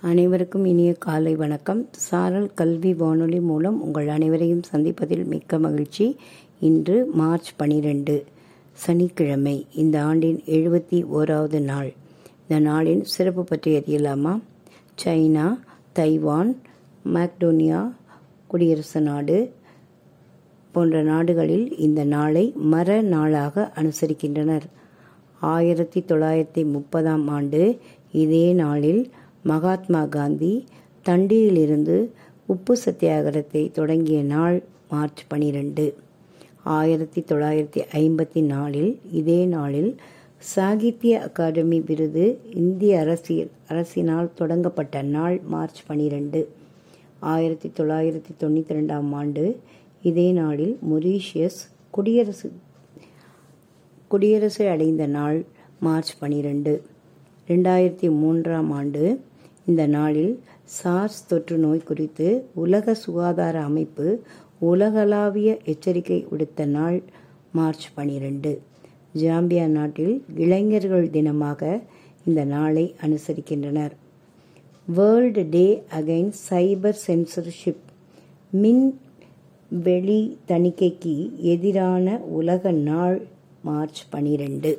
அனைவருக்கும் இனிய காலை வணக்கம். சாரல் கல்வி வானொலி மூலம் உங்கள் அனைவரையும் சந்திப்பதில் மிக்க மகிழ்ச்சி. இன்று மார்ச் பனிரெண்டு சனிக்கிழமை இந்த ஆண்டின் எழுபத்தி ஓராவது நாள். இந்த நாளின் சிறப்பு பற்றி அறியலாமா? சைனா தைவான் மேக்டோனியா குடியரசு நாடு போன்ற நாடுகளில் இந்த நாளை மர நாளாக அனுசரிக்கின்றனர். ஆயிரத்தி தொள்ளாயிரத்தி முப்பதாம் ஆண்டு இதே நாளில் மகாத்மா காந்தி தண்டியிலிருந்து உப்பு சத்தியாகிரகத்தை தொடங்கிய நாள் மார்ச் பனிரெண்டு. ஆயிரத்தி தொள்ளாயிரத்தி ஐம்பத்தி நாலில் இதே நாளில் சாகித்ய அகாடமி விருது இந்திய அரசியல் அரசினால் தொடங்கப்பட்ட நாள் மார்ச் பனிரெண்டு. ஆயிரத்தி தொள்ளாயிரத்தி தொண்ணூற்றி ரெண்டாம் ஆண்டு இதே நாளில் மொரீஷியஸ் குடியரசு குடியரசு அடைந்த நாள் மார்ச் பனிரெண்டு. ரெண்டாயிரத்தி மூன்றாம் ஆண்டு இந்த நாளில் சார்ஸ் தொற்று நோய் குறித்து உலக சுகாதார அமைப்பு உலகளாவிய எச்சரிக்கை விடுத்த நாள் மார்ச் பனிரெண்டு. ஜாம்பியா நாட்டில் இளைஞர்கள் தினமாக இந்த நாளை அனுசரிக்கின்றனர். World day against cyber censorship மின் வெளி தணிக்கைக்கு எதிரான உலக நாள் மார்ச் பனிரெண்டு.